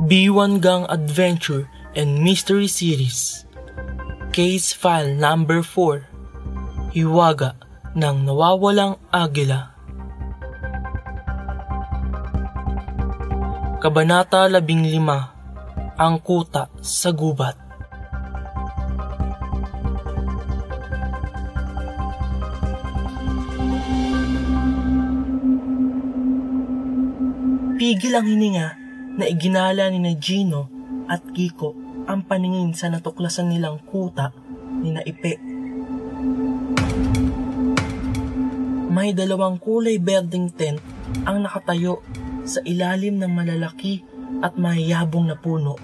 B1 Gang Adventure and Mystery Series. Case File Number 4 Hiwaga ng Nawawalang Agila. Kabanata 15 Ang Kuta sa Gubat. Pigil ang hininga na iginala ni na Gino at Kiko ang paningin sa natuklasan nilang kuta ni na Ipe. May dalawang kulay berdeng tent ang nakatayo sa ilalim ng malalaki at mayabong na puno.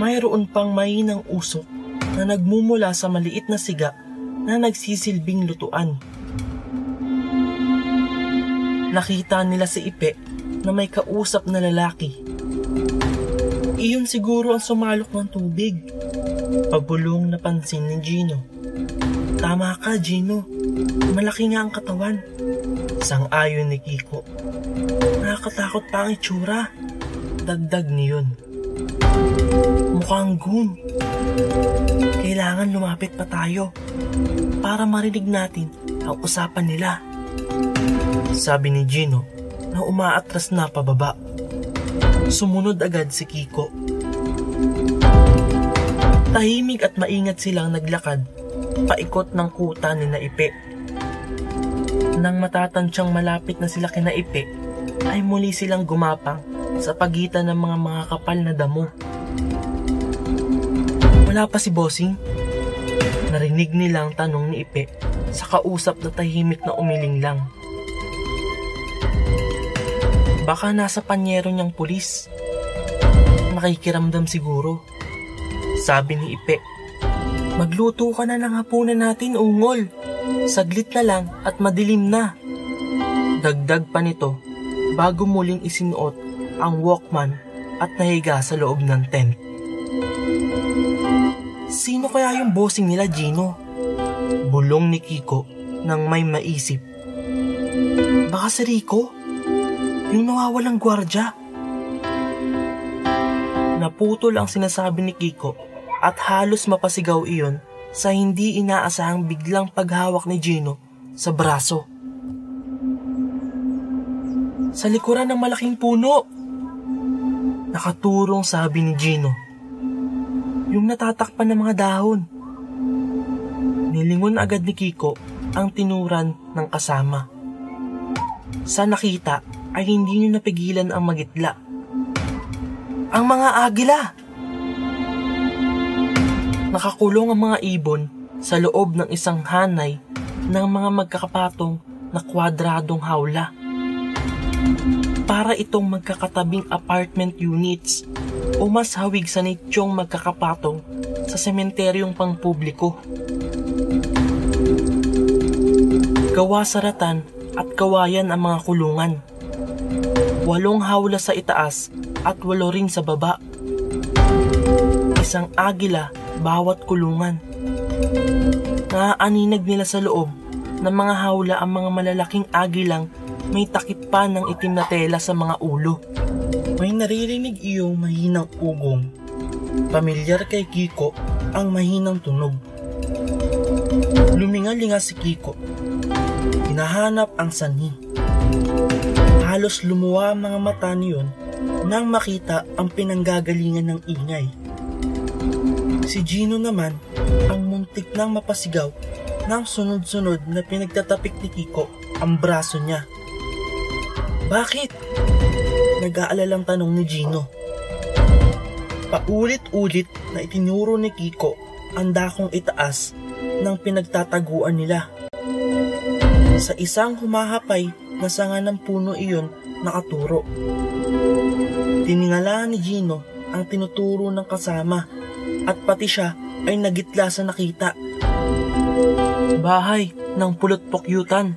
Mayroon pang mainang usok na nagmumula sa maliit na siga na nagsisilbing lutuan. Nakita nila si Ipe na may kausap na lalaki. Iyon siguro ang sumalok ng tubig. Pabulong na pansin ni Gino. Tama ka, Gino. Malaki nga ang katawan. Sang-ayon ni Kiko. Nakakatakot pa ang itsura. Dagdag niyon. Mukhang goon. Kailangan lumapit pa tayo para marinig natin ang usapan nila. Sabi ni Gino na umaatras na pababa. Sumunod agad si Kiko. Tahimik at maingat silang naglakad paikot ng kuta ni Naipe. Nang matatansyang malapit na sila kina Ipe, ay muli silang gumapang sa pagitan ng mga mga kapal na damo. Wala pa si Bossing? Narinig nilang tanong ni Ipe sa kausap na tahimik na umiling lang. Baka nasa panyero niyang pulis. Nakikiramdam siguro. Sabi ni Ipe. Magluto ka na ng hapunan natin, ungol. Saglit na lang at madilim na. Dagdag pa nito bago muling isinuot ang Walkman at nahiga sa loob ng tent. Sino kaya yung bossing nila, Gino? Bulong ni Kiko nang may maisip. Baka si Rico? Yung nawawalang gwardya. Naputol ang sinasabi ni Kiko at halos mapasigaw iyon sa hindi inaasahang biglang paghawak ni Gino sa braso. Sa likuran ng malaking puno. Nakaturong sabi ni Gino. Yung natatakpan ng mga dahon. Nilingon agad ni Kiko ang tinuran ng kasama. Sa nakita ay hindi niyo napigilan ang magitla. Ang mga agila! Nakakulong ang mga ibon sa loob ng isang hanay ng mga magkakapatong na kwadradong hawla. Para itong magkakatabing apartment units o mas hawig sa nitsyong magkakapatong sa sementeryong pangpubliko. Gawa sa ratan at kawayan ang mga kulungan. Walong hawla sa itaas at walo rin sa baba. Isang agila bawat kulungan. Naaaninag nila sa loob ng mga hawla ang mga malalaking agilang may takip pa ng itim na tela sa mga ulo. May naririnig iyong mahinang ugong. Pamilyar kay Kiko ang mahinang tunog. Lumingalinga si Kiko. Hinahanap ang sanhi. Halos lumuwa ang mga mata niyon nang makita ang pinanggagalingan ng ingay. Si Gino naman ang muntik nang mapasigaw nang sunod-sunod na pinagtatapik ni Kiko ang braso niya. Bakit? Nag-aalalang tanong ni Gino. Paulit-ulit na itinuro ni Kiko ang dakong itaas ng pinagtataguan nila. Sa isang humahapay na sanga ng puno iyon nakaturo. Tiningala ni Gino ang tinuturo ng kasama at pati siya ay nagitla sa nakita. Bahay ng pulot pokyutan,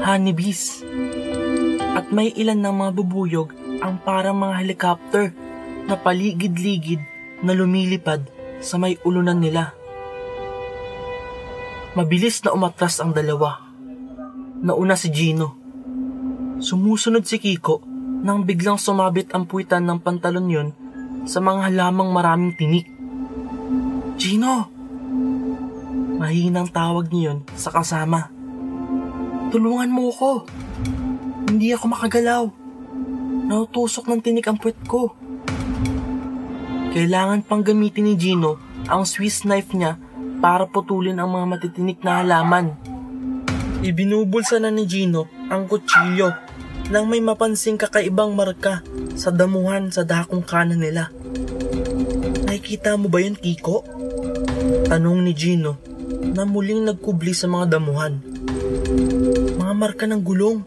honeybees, at may ilan ng mga bubuyog ang parang mga helicopter na paligid-ligid na lumilipad sa may ulunan nila. Mabilis na umatras ang dalawa. Nauna si Gino. Sumusunod si Kiko nang biglang sumabit ang puwitan ng pantalon yon sa mga halamang maraming tinik. Gino! Mahinang tawag niyon sa kasama. Tulungan mo ko. Hindi ako makagalaw. Nautusok ng tinik ang puwet ko. Kailangan pang gamitin ni Gino ang Swiss knife niya para putulin ang mga matitinik na halaman. Ibinubulsa na ni Gino ang kutsilyo nang may mapansing kakaibang marka sa damuhan sa dakong kanan nila. Nakikita mo ba yan, Kiko? Tanong ni Gino na muling nagkubli sa mga damuhan. Mga marka ng gulong.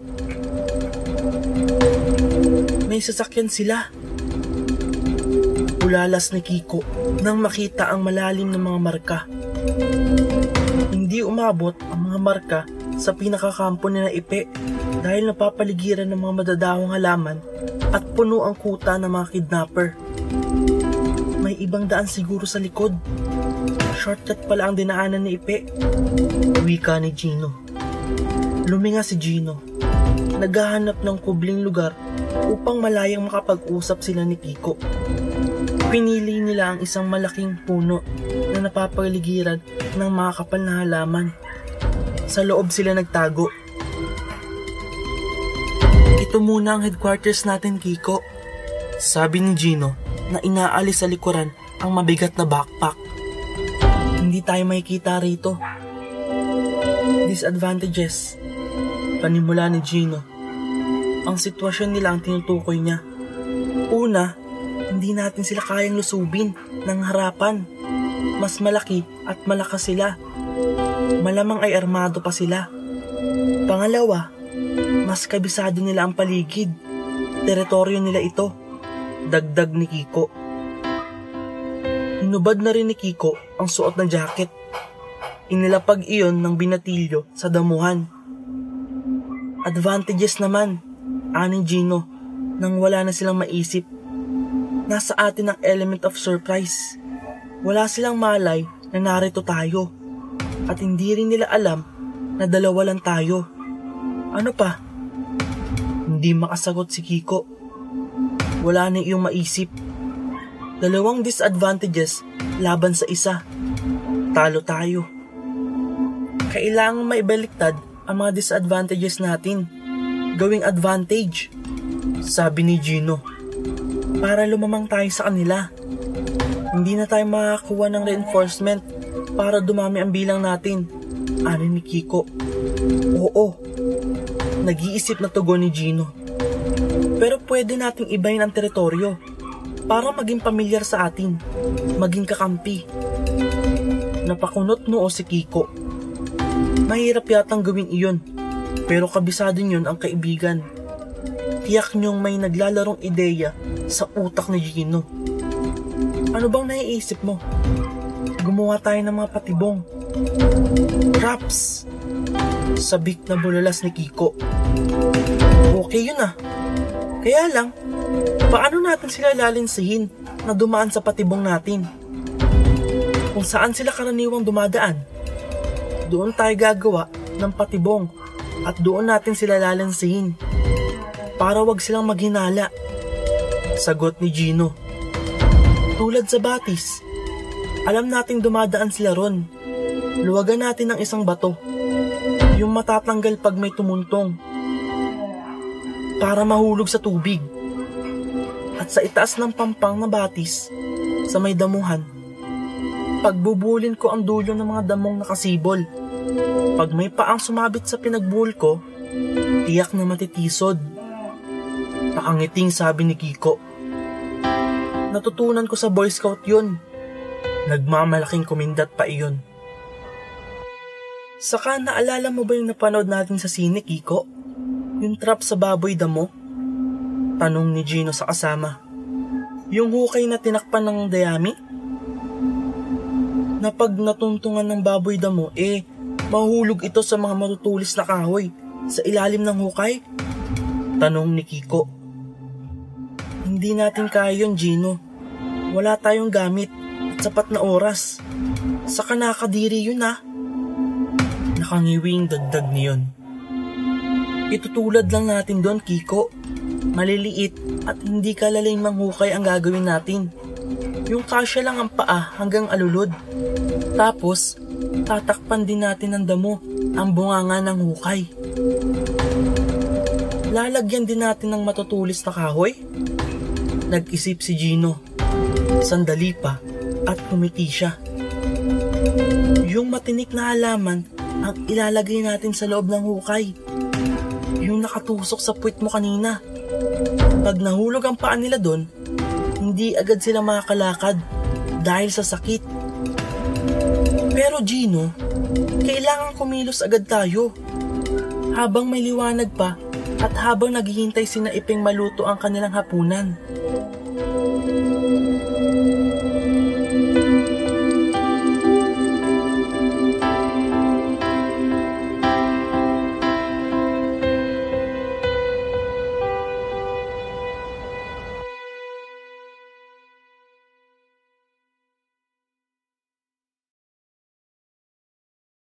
May sasakyan sila. Ulalas ni Kiko nang makita ang malalim ng mga marka. Hindi umabot ang mga marka sa pinakakampo ni na Ipe dahil napapaligiran ng mga madadahong halaman at puno ang kuta ng mga kidnapper. May ibang daan siguro sa likod. Shortcut pala ang dinaanan ni Ipe. Wika ni Gino. Luminga si Gino. Naghahanap ng kubling lugar upang malayang makapag-usap sila ni Kiko. Pinili nila ang isang malaking puno na napapaligiran ng mga kapal na halaman. Sa loob sila nagtago. Ito muna ang headquarters natin, Kiko. Sabi ni Gino na inaalis sa likuran ang mabigat na backpack. Hindi tayo makikita rito. Disadvantages. Panimula ni Gino. Ang sitwasyon nila ang tinutukoy niya. Una, hindi natin sila kayang lusubin ng harapan. Mas malaki at malakas sila. Malamang ay armado pa sila. Pangalawa, mas kabisado nila ang paligid. Teritoryo nila ito. Dagdag ni Kiko. Hinubad na rin ni Kiko ang suot na jacket. Inilapag iyon ng binatilyo sa damuhan. Advantages naman, ani Gino, nang wala na silang maisip. Nasa atin ang element of surprise. Wala silang malay na narito tayo. At hindi rin nila alam na dalawa lang tayo. Ano pa? Hindi makasagot si Kiko. Wala na iyong maisip. Dalawang disadvantages laban sa isa. Talo tayo. Kailangang maibaliktad ang mga disadvantages natin. Gawing advantage. Sabi ni Gino. Para lumamang tayo sa kanila. Hindi na tayo makakuha ng reinforcement para dumami ang bilang natin. Ano ni Kiko? Oo. Nag-iisip na tugon ni Gino. Pero pwede nating ibahin ang teritoryo para maging pamilyar sa atin, maging kakampi. Napakunot noo si Kiko. Mahirap yatang gawin iyon, pero kabisado niyon ang kaibigan. Tiyak niyong may naglalarong ideya sa utak ni Gino. Ano bang naiisip mo? Gumawa tayo ng mga patibong. Traps! Sabik na bulalas ni Kiko. Okay yun ah. Kaya lang, paano natin sila lalinsihin na dumaan sa patibong natin? Kung saan sila karaniwang dumadaan, doon tayo gagawa ng patibong at doon natin sila lalansihin para wag silang maghinala. Sagot ni Gino. Tulad sa batis, alam nating dumadaan sila ron. Luwagan natin ng isang bato. Yung matatanggal pag may tumuntong. Para mahulog sa tubig. At sa itaas ng pampang na batis, sa may damuhan, pagbubulin ko ang dulo ng mga damong nakasibol. Pag may paang sumabit sa pinagbul ko, tiyak na matitisod. Nakangiting sabi ni Kiko. Natutunan ko sa Boy Scout yun. Nagmamalaking kumindat pa iyon. Saka naalala mo ba yung napanood natin sa sine, Kiko? Yung trap sa baboy damo? Tanong ni Gino sa kasama. Yung hukay na tinakpan ng dayami? Na pag natuntungan ng baboy damo, eh, mahulog ito sa mga matutulis na kahoy sa ilalim ng hukay? Tanong ni Kiko. Hindi natin kaya yun, Gino. Wala tayong gamit at sapat na oras. Saka nakadiri yun ah nakangiwing dagdag niyon. Itutulad lang natin doon, Kiko. Maliliit at hindi kalaling manghukay ang gagawin natin. Yung kasya lang ang paa hanggang alulod. Tapos, tatakpan din natin ng damo ang bunganga ng hukay. Lalagyan din natin ng matutulis na kahoy? Nag-isip si Gino. Sandali pa at kumiti siya. Yung matinik na halaman ang ilalagay natin sa loob ng hukay. Yung nakatusok sa puwit mo kanina. Pag nahulog ang paa nila doon, hindi agad sila makakalakad dahil sa sakit. Pero Gino, kailangan kumilos agad tayo. Habang may liwanag pa at habang naghihintay sina Iping maluto ang kanilang hapunan.